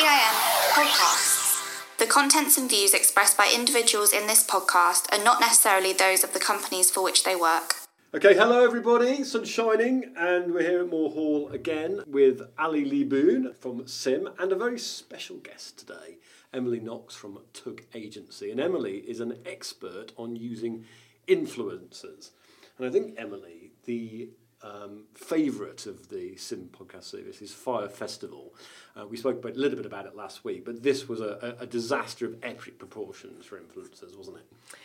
CIM. The contents and views expressed by individuals in this podcast are not necessarily those of the companies for which they work. Okay, hello everybody, sun's shining, and we're here at Moor Hall again with Ali Lee Boone from CIM and a very special guest today, Emily Knox from Tug Agency. And Emily is an expert on using influencers. And I think, Emily, the um, favourite of the CIM podcast service is Fyre Festival. Uh, we spoke a little bit about it last week, but this was a, a, a disaster of epic proportions for influencers, wasn't it?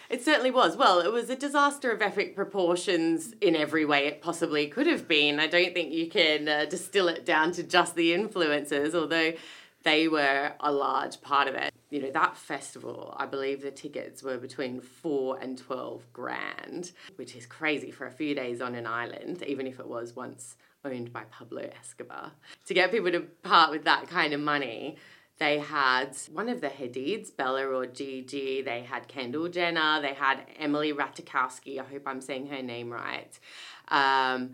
It certainly was. Well, it was a disaster of epic proportions in every way it possibly could have been. I don't think you can uh, distill it down to just the influencers, although they were a large part of it. You know, that festival, I believe the tickets were between four and 12 grand, which is crazy for a few days on an island, even if it was once owned by Pablo Escobar. To get people to part with that kind of money, they had one of the Hadids, Bella or Gigi. They had Kendall Jenner. They had Emily Ratajkowski. I hope I'm saying her name right. Um,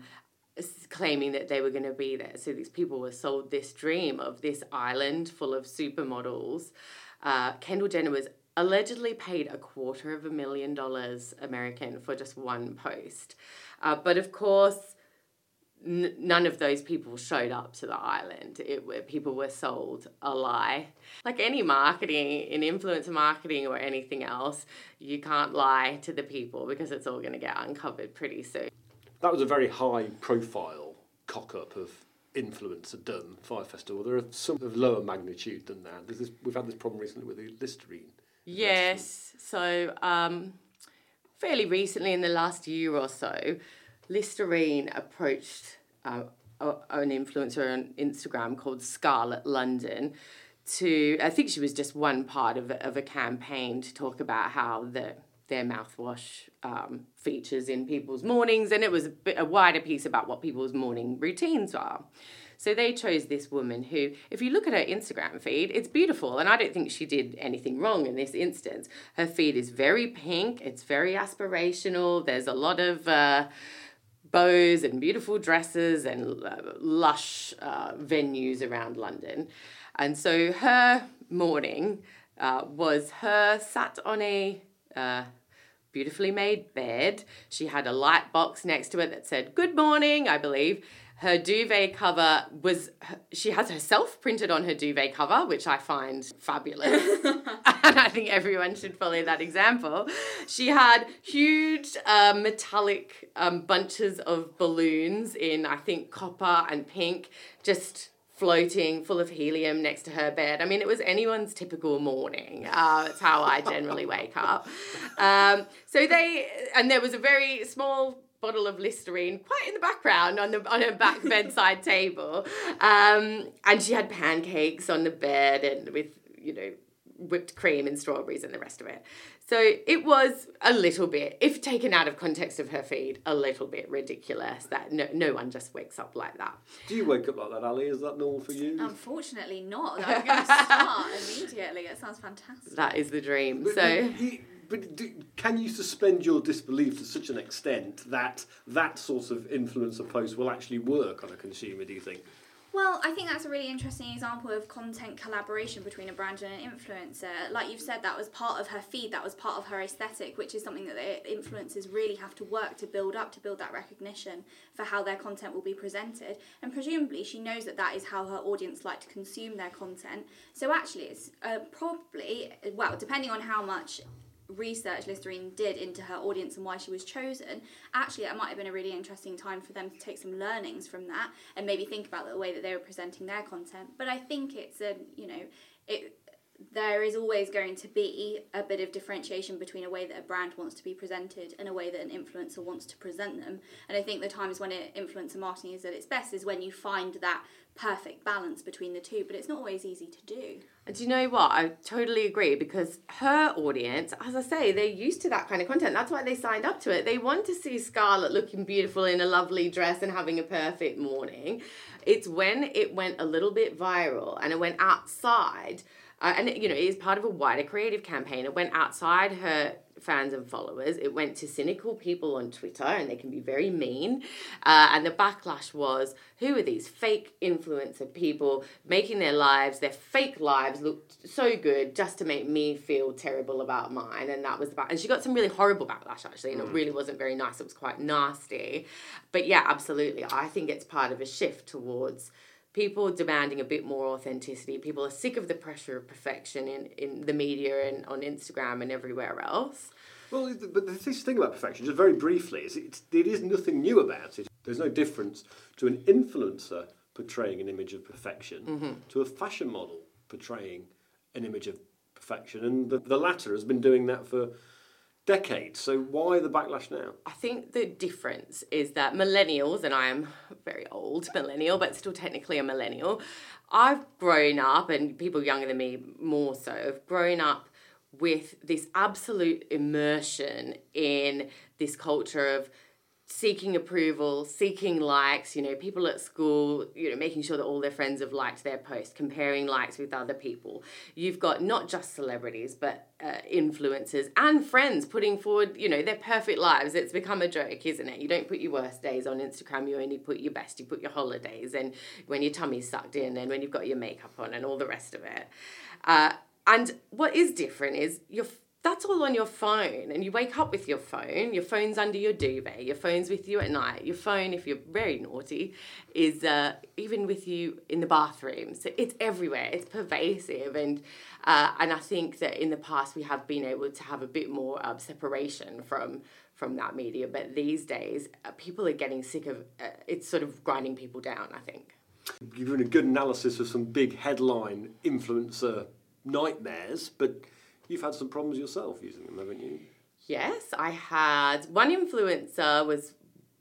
claiming that they were going to be there. So these people were sold this dream of this island full of supermodels. Uh, Kendall Jenner was allegedly paid a quarter of a million dollars American for just one post. Uh, but of course, n- none of those people showed up to the island. It people were sold a lie. Like any marketing, in influencer marketing or anything else, you can't lie to the people because it's all going to get uncovered pretty soon. That was a very high profile cock up of influencer done Fyre Festival. There are some of lower magnitude than that. This, we've had this problem recently with the Listerine. Yes. So, um, fairly recently, in the last year or so, Listerine approached uh, an influencer on Instagram called Scarlett London to, I think she was just one part of of a campaign to talk about how the their mouthwash um, features in people's mornings, and it was a, bit, a wider piece about what people's morning routines are. So they chose this woman who, if you look at her Instagram feed, it's beautiful. And I don't think she did anything wrong in this instance. Her feed is very pink, it's very aspirational. There's a lot of uh, bows and beautiful dresses and uh, lush uh, venues around London. And so her morning uh, was her sat on a uh, beautifully made bed. She had a light box next to it that said good morning, I believe. Her duvet cover was, she has herself printed on her duvet cover, which I find fabulous. and I think everyone should follow that example. She had huge uh, metallic um, bunches of balloons in, I think, copper and pink, just floating full of helium next to her bed. I mean, it was anyone's typical morning. Uh, that's how I generally wake up. Um, so they, and there was a very small bottle of Listerine quite in the background on the on her back bedside table, um, and she had pancakes on the bed and with you know whipped cream and strawberries and the rest of it. So it was a little bit, if taken out of context of her feed, a little bit ridiculous that no, no one just wakes up like that. Do you wake up like that, Ali? Is that normal for you? Unfortunately, not. I'm going to start immediately. It sounds fantastic. That is the dream. But, so. But do, can you suspend your disbelief to such an extent that that sort of influencer post will actually work on a consumer? Do you think? Well, I think that's a really interesting example of content collaboration between a brand and an influencer. Like you've said, that was part of her feed, that was part of her aesthetic, which is something that the influencers really have to work to build up, to build that recognition for how their content will be presented. And presumably, she knows that that is how her audience like to consume their content. So actually, it's uh, probably, well, depending on how much research Listerine did into her audience and why she was chosen, actually that might have been a really interesting time for them to take some learnings from that and maybe think about the way that they were presenting their content. But I think it's a you know it there is always going to be a bit of differentiation between a way that a brand wants to be presented and a way that an influencer wants to present them. And I think the times when it, influencer marketing is at its best is when you find that perfect balance between the two, but it's not always easy to do. And do you know what? I totally agree because her audience, as I say, they're used to that kind of content. That's why they signed up to it. They want to see Scarlett looking beautiful in a lovely dress and having a perfect morning. It's when it went a little bit viral and it went outside. Uh, and you know, it is part of a wider creative campaign. It went outside her fans and followers. It went to cynical people on Twitter, and they can be very mean. Uh, and the backlash was who are these fake influencer people making their lives, their fake lives, look so good just to make me feel terrible about mine? And that was the back. And she got some really horrible backlash, actually, and it really wasn't very nice. It was quite nasty. But yeah, absolutely. I think it's part of a shift towards people are demanding a bit more authenticity. People are sick of the pressure of perfection in, in the media and on Instagram and everywhere else. Well, but this thing about perfection, just very briefly, is it's, it is nothing new about it. There's no difference to an influencer portraying an image of perfection Mm-hmm. to a fashion model portraying an image of perfection, and the, the latter has been doing that for decades. So why the backlash now? I think the difference is that millennials, and I am very old millennial, but still technically a millennial, I've grown up, and people younger than me more so, have grown up with this absolute immersion in this culture of seeking approval, seeking likes, you know, people at school, you know, making sure that all their friends have liked their post, comparing likes with other people. You've got not just celebrities, but uh, influencers and friends putting forward, you know, their perfect lives. It's become a joke, isn't it? You don't put your worst days on Instagram, you only put your best, you put your holidays and when your tummy's sucked in and when you've got your makeup on and all the rest of it. Uh, and what is different is your that's all on your phone and you wake up with your phone. Your phone's under your duvet. Your phone's with you at night. Your phone if you're very naughty is uh, even with you in the bathroom. So it's everywhere. It's pervasive and uh, and i think that in the past we have been able to have a bit more separation from from that media. But these days uh, people are getting sick of uh, it's sort of grinding people down i think. Given a good analysis of some big headline influencer nightmares, but you've had some problems yourself using them, haven't you? Yes, I had one influencer was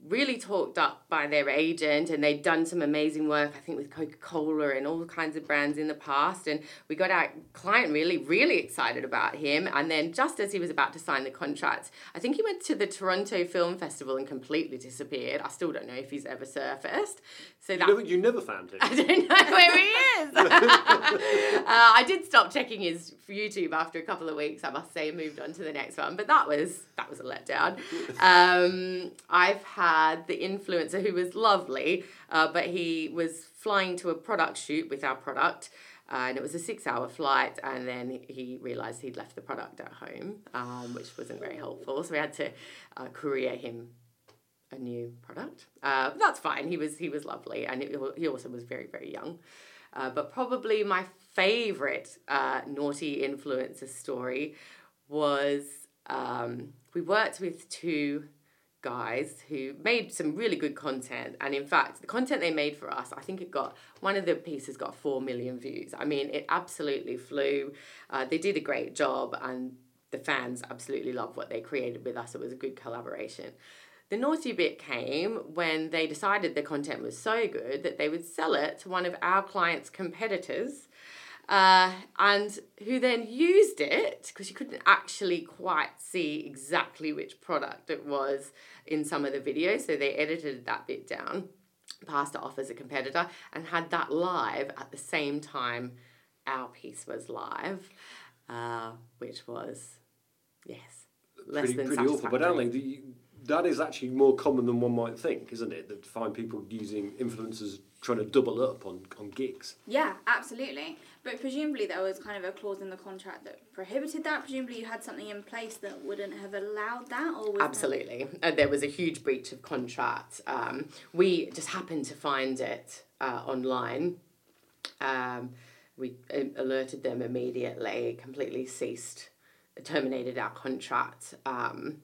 really talked up by their agent and they'd done some amazing work i think with coca-cola and all kinds of brands in the past and we got our client really really excited about him and then just as he was about to sign the contract i think he went to the toronto film festival and completely disappeared i still don't know if he's ever surfaced so You that never, you never found him. I don't know where he is. uh, I did stop checking his YouTube after a couple of weeks. I must say, and moved on to the next one. But that was that was a letdown. Um, I've had the influencer who was lovely, uh, but he was flying to a product shoot with our product. Uh, and it was a six-hour flight, and then he realised he'd left the product at home, um, which wasn't very helpful. So we had to uh, courier him a new product. Uh, that's fine. He was he was lovely, and it, he also was very very young. Uh, but probably my favorite uh, naughty influencer story was um, we worked with two guys who made some really good content and in fact the content they made for us i think it got one of the pieces got 4 million views. I mean it absolutely flew. Uh, they did a great job and the fans absolutely loved what they created with us. It was a good collaboration. The naughty bit came when they decided the content was so good that they would sell it to one of our clients' competitors, uh, and who then used it because you couldn't actually quite see exactly which product it was in some of the videos, so they edited that bit down, passed it off as a competitor, and had that live at the same time our piece was live, uh, which was, yes, less pretty than pretty awful. But satisfactory. Ali, the, that is actually more common than one might think, isn't it? That to find people using influencers trying to double up on, on gigs. Yeah, absolutely. But presumably there was kind of a clause in the contract that prohibited that. Presumably you had something in place that wouldn't have allowed that, or was that- Absolutely. Uh, there was a huge breach of contract. Um, we just happened to find it uh, online. Um, we uh, alerted them immediately, completely ceased, terminated our contract, um,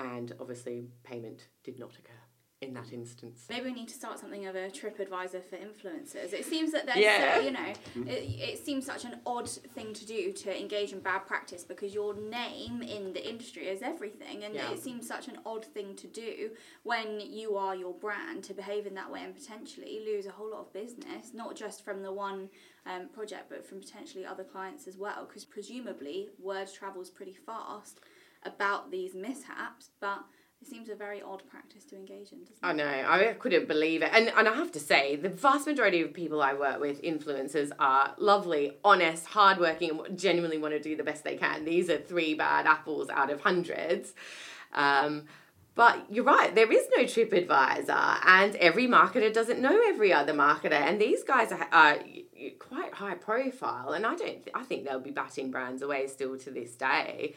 and obviously payment did not occur in that instance. Maybe we need to start something of a TripAdvisor for influencers. It seems that there's, Yeah. so, you know, it, it seems such an odd thing to do to engage in bad practice because your name in the industry is everything, and Yeah. it seems such an odd thing to do when you are your brand to behave in that way and potentially lose a whole lot of business, not just from the one um, project, but from potentially other clients as well. Because presumably word travels pretty fast about these mishaps, but It seems a very odd practice to engage in, doesn't it? I know. I couldn't believe it. And and I have to say, the vast majority of people I work with, influencers, are lovely, honest, hardworking, and genuinely want to do the best they can. These are three bad apples out of hundreds. Um, but you're right, there is no TripAdvisor, and every marketer doesn't know every other marketer. And these guys are, are quite high profile, and I don't. I think they'll be batting brands away still to this day.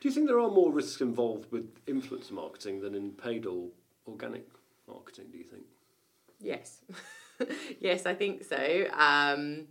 Do you think there are more risks involved with influencer marketing than in paid or organic marketing? Do you think? Yes, yes, I think so. Um,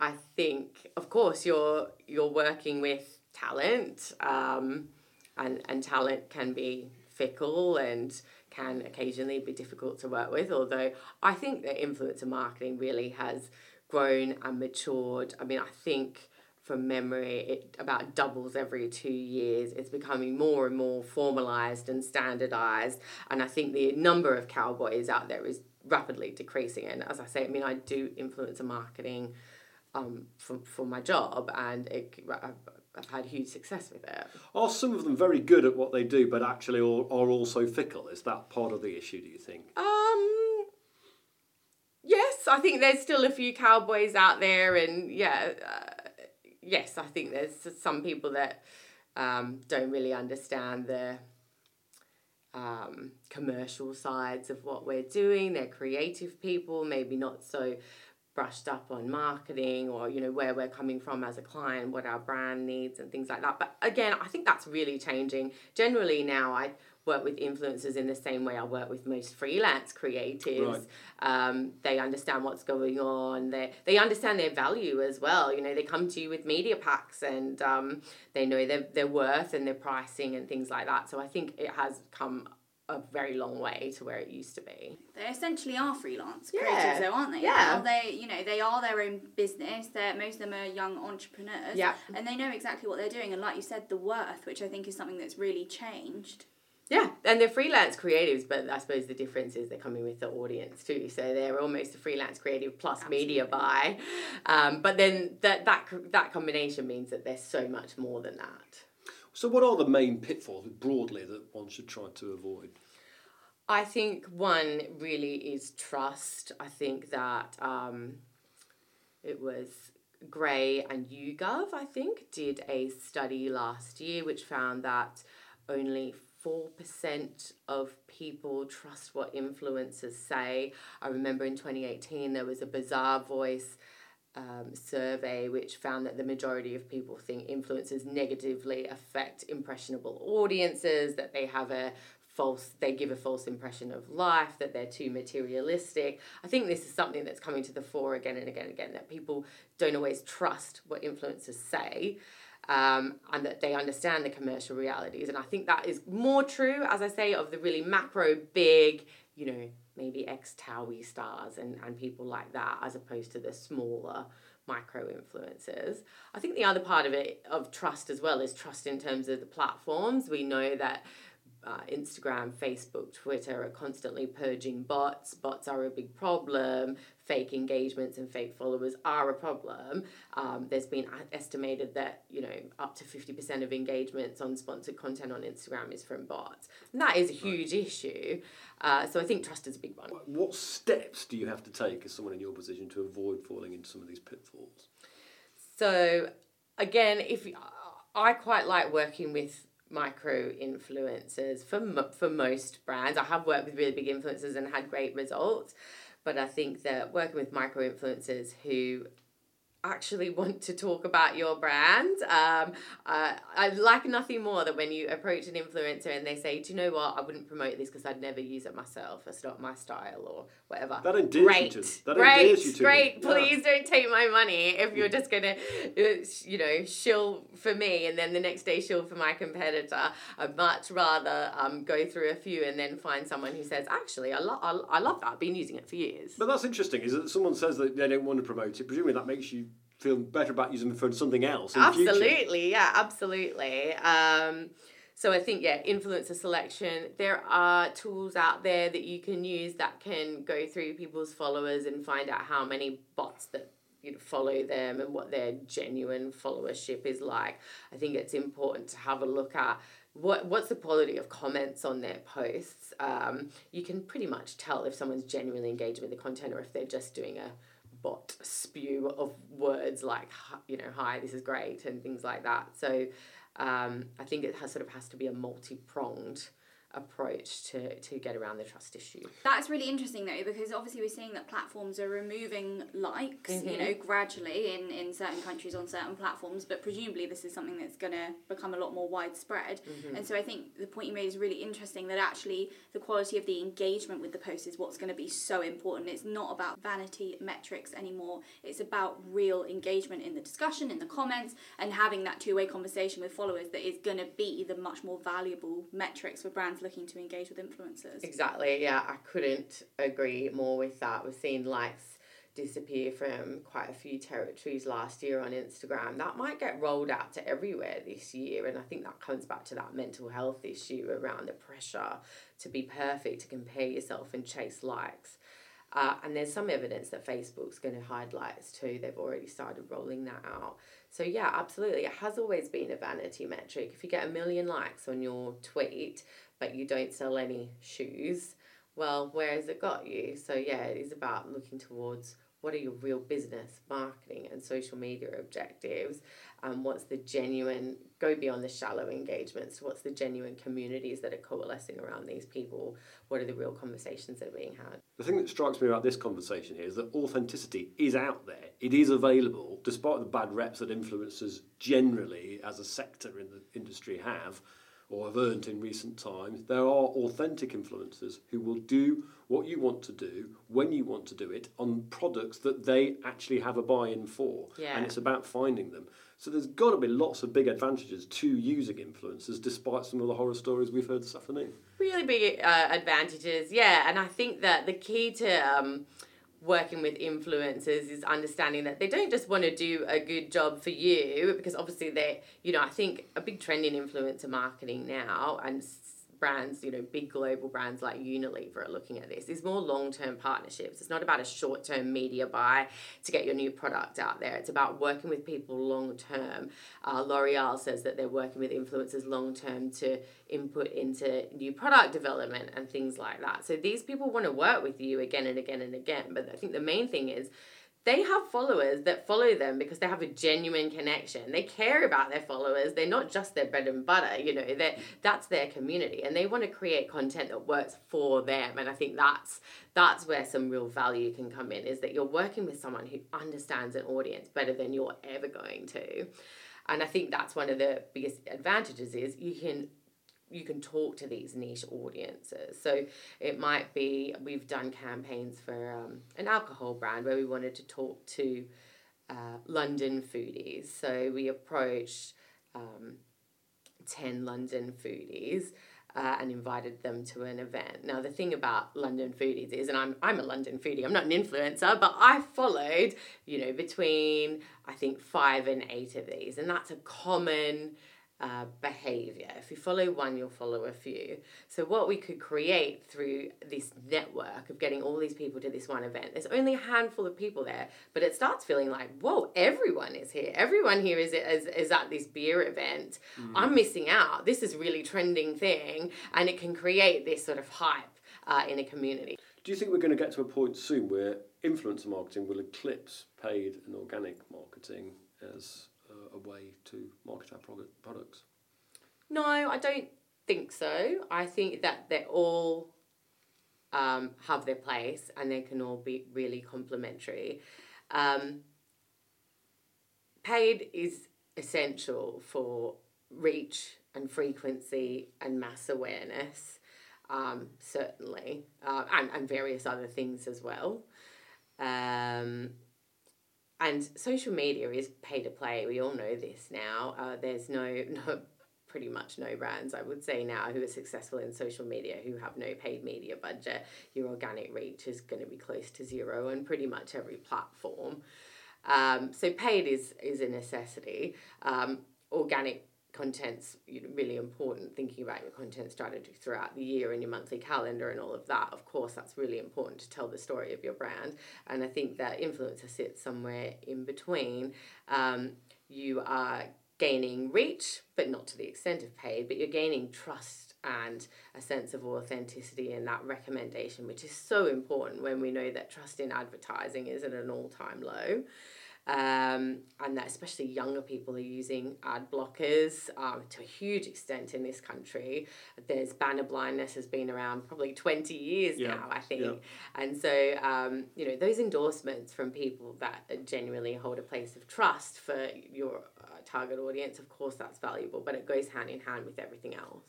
I think, of course, you're you're working with talent, um, and and talent can be fickle and can occasionally be difficult to work with. Although I think that influencer marketing really has grown and matured. I mean, I think from memory, it about doubles every two years. It's becoming more and more formalized and standardized. And I think the number of cowboys out there is rapidly decreasing. And as I say, I mean, I do influence influencer marketing um, for, for my job, and it, I've, I've had huge success with it. Are some of them very good at what they do, but actually are, are also fickle? Is that part of the issue, do you think? Um, yes, I think there's still a few cowboys out there, and yeah. Uh, yes, I think there's some people that um, don't really understand the um, commercial sides of what we're doing. They're creative people, maybe not so brushed up on marketing or you know where we're coming from as a client what our brand needs and things like that but again i think that's really changing generally now i work with influencers in the same way I work with most freelance creatives. Right. Um, they understand what's going on. They they understand their value as well. You know, they come to you with media packs and um, they know their their worth and their pricing and things like that. So I think it has come a very long way to where it used to be. They essentially are freelance Yeah. creatives, though, aren't they? Yeah. Now they, you know, they are their own business. They're most of them are young entrepreneurs. Yeah. And they know exactly what they're doing, and like you said, the worth, which I think is something that's really changed. Yeah, and they're freelance creatives, but I suppose the difference is they're coming with the audience too. So they're almost a freelance creative plus media buy. Um, but then that, that that combination means that there's so much more than that. So, what are the main pitfalls broadly that one should try to avoid? I think one really is trust. I think that um, it was Gray and YouGov, I think, did a study last year which found that only 4% of people trust what influencers say. I remember in 2018 there was a Bazaarvoice um, survey which found that the majority of people think influencers negatively affect impressionable audiences, that they have a false they give a false impression of life that they're too materialistic i think this is something that's coming to the fore again and again and again that people don't always trust what influencers say um, and that they understand the commercial realities. And I think that is more true, as I say, of the really macro, big, you know, maybe ex Towie stars and, and people like that, as opposed to the smaller micro influencers. I think the other part of it, of trust as well, is trust in terms of the platforms. We know that uh, Instagram, Facebook, Twitter are constantly purging bots. Bots are a big problem. Fake engagements and fake followers are a problem. Um, there's been estimated that you know up to fifty percent of engagements on sponsored content on Instagram is from bots, and that is a huge right. issue. Uh, so I think trust is a big one. What steps do you have to take as someone in your position to avoid falling into some of these pitfalls? So again, if I quite like working with micro influencers for for most brands. I have worked with really big influencers and had great results, but I think that working with micro influencers who actually want to talk about your brand. Um, uh, I like nothing more than when you approach an influencer and they say, "Do you know what? I wouldn't promote this because I'd never use it myself. It's not my style or whatever." That endears great, you to. That great, endears you to great. Please don't take my money if you're just gonna, uh, you know, shill for me and then the next day shill for my competitor. I'd much rather um, go through a few and then find someone who says, "Actually, I, lo- I, I love that. I've been using it for years." But that's interesting. Is that someone says that they don't want to promote it? Presumably that makes you feel better about using them for something else. absolutely, yeah, absolutely. Um, so I think yeah, influencer selection. There are tools out there that you can use that can go through people's followers and find out how many bots that you know, follow them and what their genuine followership is like. I think it's important to have a look at what what's the quality of comments on their posts? Um, you can pretty much tell if someone's genuinely engaging with the content or if they're just doing a bot spew of words like you know hi this is great and things like that. So um, i think it has sort of has to be a multi-pronged approach to, to get around the trust issue. That's really interesting though, because obviously we're seeing that platforms are removing likes, mm-hmm. you know, gradually in, in certain countries on certain platforms, but presumably this is something that's going to become a lot more widespread. Mm-hmm. And so I think the point you made is really interesting that actually the quality of the engagement with the post is what's going to be so important. It's not about vanity metrics anymore, it's about real engagement in the discussion, in the comments, and having that two way conversation with followers that is going to be the much more valuable metrics for brands looking to engage with influencers. Exactly, yeah, I couldn't agree more with that. We've seen likes disappear from quite a few territories last year on Instagram. That might get rolled out to everywhere this year, and I think that comes back to that mental health issue around the pressure to be perfect, to compare yourself and chase likes. Uh, and there's some evidence that Facebook's going to hide likes too. They've already started rolling that out. So, yeah, absolutely. It has always been a vanity metric. If you get a million likes on your tweet, but you don't sell any shoes, well, where has it got you? So, yeah, it is about looking towards what are your real business, marketing, and social media objectives? Um, what's the genuine, go beyond the shallow engagements, what's the genuine communities that are coalescing around these people? What are the real conversations that are being had? The thing that strikes me about this conversation here is that authenticity is out there, it is available, despite the bad reps that influencers generally, as a sector in the industry, have or have earned in recent times. There are authentic influencers who will do what you want to do when you want to do it on products that they actually have a buy in for. Yeah. And it's about finding them. So there's got to be lots of big advantages to using influencers despite some of the horror stories we've heard this afternoon. Really big uh, advantages, yeah. And I think that the key to. Um, working with influencers is understanding that they don't just want to do a good job for you because obviously they you know i think a big trend in influencer marketing now and brands, you know, big global brands like Unilever are looking at this. Is more long term partnerships. It's not about a short term media buy to get your new product out there. It's about working with people long term. Uh, L'Oreal says that they're working with influencers long term to input into new product development and things like that. So these people want to work with you again and again and again. But I think the main thing is they have followers that follow them because they have a genuine connection. They care about their followers. They're not just their bread and butter, you know, that that's their community and they want to create content that works for them. And I think that's that's where some real value can come in is that you're working with someone who understands an audience better than you're ever going to. And I think that's one of the biggest advantages is you can you can talk to these niche audiences. So it might be we've done campaigns for um, an alcohol brand where we wanted to talk to uh, London foodies. So we approached um, 10 London foodies. Uh, and invited them to an event. Now, the thing about London foodies is, and I'm, I'm a London foodie, I'm not an influencer, but I followed, you know, between I think five and eight of these. And that's a common uh, behavior. If you follow one, you'll follow a few. So, what we could create through this network of getting all these people to this one event, there's only a handful of people there, but it starts feeling like, whoa, everyone is here. Everyone here is, is, is at this beer event. Mm. I'm missing out. This is really trending thing, and it can create this sort of hype uh, in a community. Do you think we're going to get to a point soon where influencer marketing will eclipse paid and organic marketing as a way to market our products? No, I don't think so. I think that they all um, have their place and they can all be really complementary. Um, paid is essential for reach and frequency and mass awareness, um, certainly, uh, and, and various other things as well. Um, and social media is pay to play. We all know this now. Uh, there's no, no, pretty much no brands, I would say now, who are successful in social media who have no paid media budget. Your organic reach is going to be close to zero on pretty much every platform. Um, so paid is is a necessity. Um, organic content's really important thinking about your content strategy throughout the year and your monthly calendar and all of that of course that's really important to tell the story of your brand. And i think that influencer sits somewhere in between. Um, you are gaining reach, but not to the extent of paid, but you're gaining trust and a sense of authenticity in that recommendation, which is so important when we know that trust in advertising is at an all time low um, and that especially younger people are using ad blockers um, to a huge extent in this country. There's banner blindness has been around probably 20 years yeah. now, I think. Yeah. And so, um, you know, those endorsements from people that genuinely hold a place of trust for your uh, target audience, of course, that's valuable, but it goes hand in hand with everything else.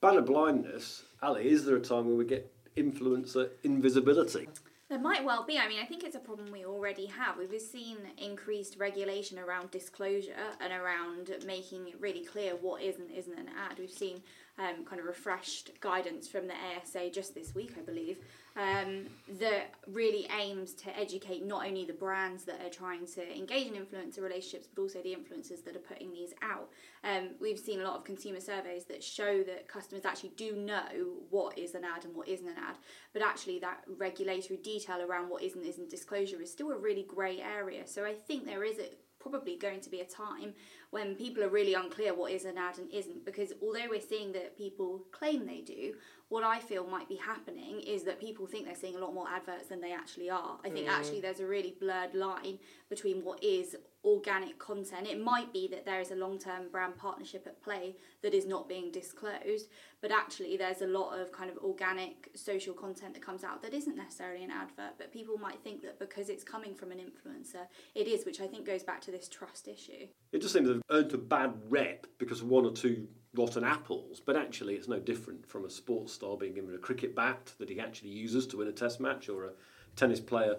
Banner blindness, Ali, is there a time where we get influencer invisibility? There might well be. I mean, I think it's a problem we already have. We've seen increased regulation around disclosure and around making it really clear what is and isn't an ad. We've seen um, kind of refreshed guidance from the ASA just this week, I believe, um, that really aims to educate not only the brands that are trying to engage in influencer relationships, but also the influencers that are putting these out. Um, we've seen a lot of consumer surveys that show that customers actually do know what is an ad and what isn't an ad, but actually that regulatory detail around what isn't isn't disclosure is still a really grey area. So I think there is a probably going to be a time when people are really unclear what is an ad and isn't because although we're seeing that people claim they do what i feel might be happening is that people think they're seeing a lot more adverts than they actually are i think mm. actually there's a really blurred line between what is organic content. It might be that there is a long term brand partnership at play that is not being disclosed, but actually there's a lot of kind of organic social content that comes out that isn't necessarily an advert, but people might think that because it's coming from an influencer, it is, which I think goes back to this trust issue. It just seems to have earned a bad rep because of one or two rotten apples, but actually it's no different from a sports star being given a cricket bat that he actually uses to win a test match or a tennis player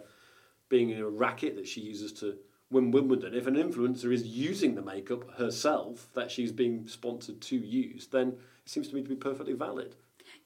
being in a racket that she uses to win Wimbledon, if an influencer is using the makeup herself that she's being sponsored to use, then it seems to me to be perfectly valid.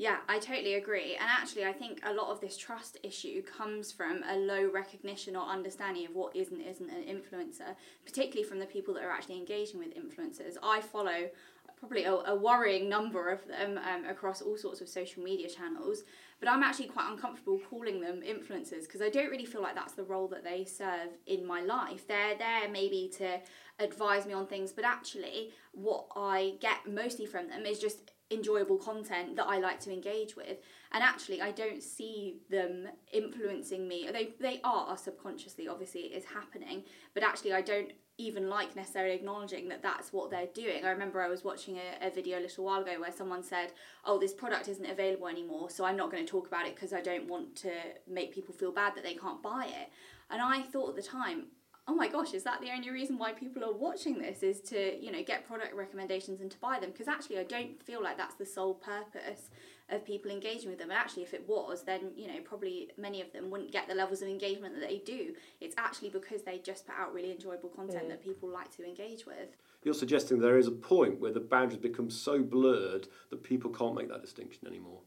Yeah, I totally agree. And actually, I think a lot of this trust issue comes from a low recognition or understanding of what is and isn't an influencer, particularly from the people that are actually engaging with influencers. I follow probably a, a worrying number of them um, across all sorts of social media channels. But I'm actually quite uncomfortable calling them influencers because I don't really feel like that's the role that they serve in my life. They're there maybe to advise me on things, but actually, what I get mostly from them is just enjoyable content that I like to engage with. And actually, I don't see them influencing me. They, they are subconsciously, obviously, it is happening, but actually, I don't even like necessarily acknowledging that that's what they're doing. I remember I was watching a, a video a little while ago where someone said, Oh, this product isn't available anymore, so I'm not going to talk about it because I don't want to make people feel bad that they can't buy it. And I thought at the time, oh my gosh, is that the only reason why people are watching this is to, you know, get product recommendations and to buy them? Because actually, I don't feel like that's the sole purpose of people engaging with them. And actually, if it was, then, you know, probably many of them wouldn't get the levels of engagement that they do. It's actually because they just put out really enjoyable content that people like to engage with. You're suggesting there is a point where the boundaries become so blurred that people can't make that distinction anymore.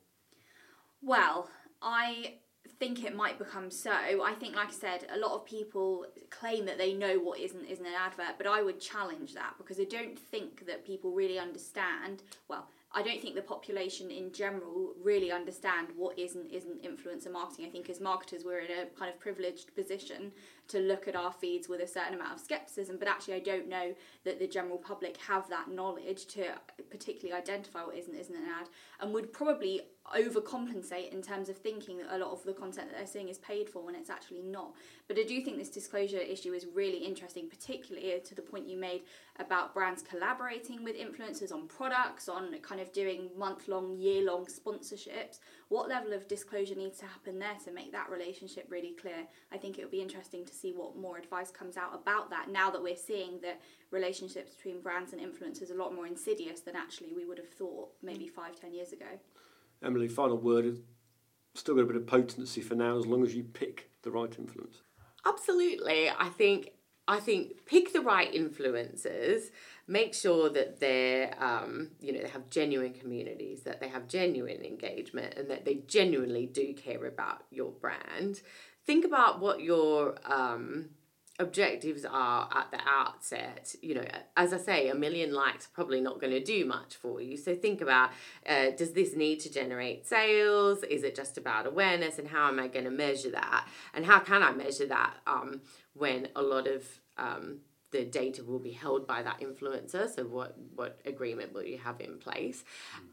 Well, I think it might become so. I think, like I said, a lot of people claim that they know what isn't isn't an advert, but I would challenge that because I don't think that people really understand. Well, I don't think the population in general really understand what is and isn't influencer marketing. I think as marketers, we're in a kind of privileged position to look at our feeds with a certain amount of skepticism, but actually, I don't know that the general public have that knowledge to particularly identify what is and isn't an ad and would probably overcompensate in terms of thinking that a lot of the content that they're seeing is paid for when it's actually not. But I do think this disclosure issue is really interesting, particularly to the point you made about brands collaborating with influencers on products, on kind of doing month long, year long sponsorships. What level of disclosure needs to happen there to make that relationship really clear? I think it would be interesting to see what more advice comes out about that now that we're seeing that relationships between brands and influencers are a lot more insidious than actually we would have thought maybe five, ten years ago. Emily, final word is still got a bit of potency for now as long as you pick the right influence. Absolutely. I think I think pick the right influencers, make sure that they're um, you know they have genuine communities, that they have genuine engagement, and that they genuinely do care about your brand. Think about what your um, objectives are at the outset you know as i say a million likes probably not going to do much for you so think about uh, does this need to generate sales is it just about awareness and how am i going to measure that and how can i measure that um, when a lot of um, the data will be held by that influencer. So, what, what agreement will you have in place?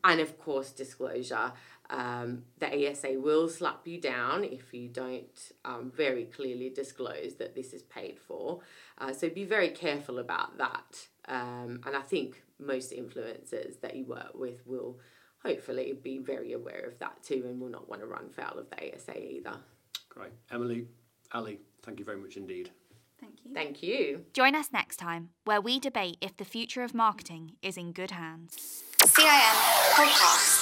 And of course, disclosure. Um, the ASA will slap you down if you don't um, very clearly disclose that this is paid for. Uh, so, be very careful about that. Um, and I think most influencers that you work with will hopefully be very aware of that too and will not want to run foul of the ASA either. Great. Emily, Ali, thank you very much indeed. Thank you. Thank you. Join us next time where we debate if the future of marketing is in good hands. CIM Podcast.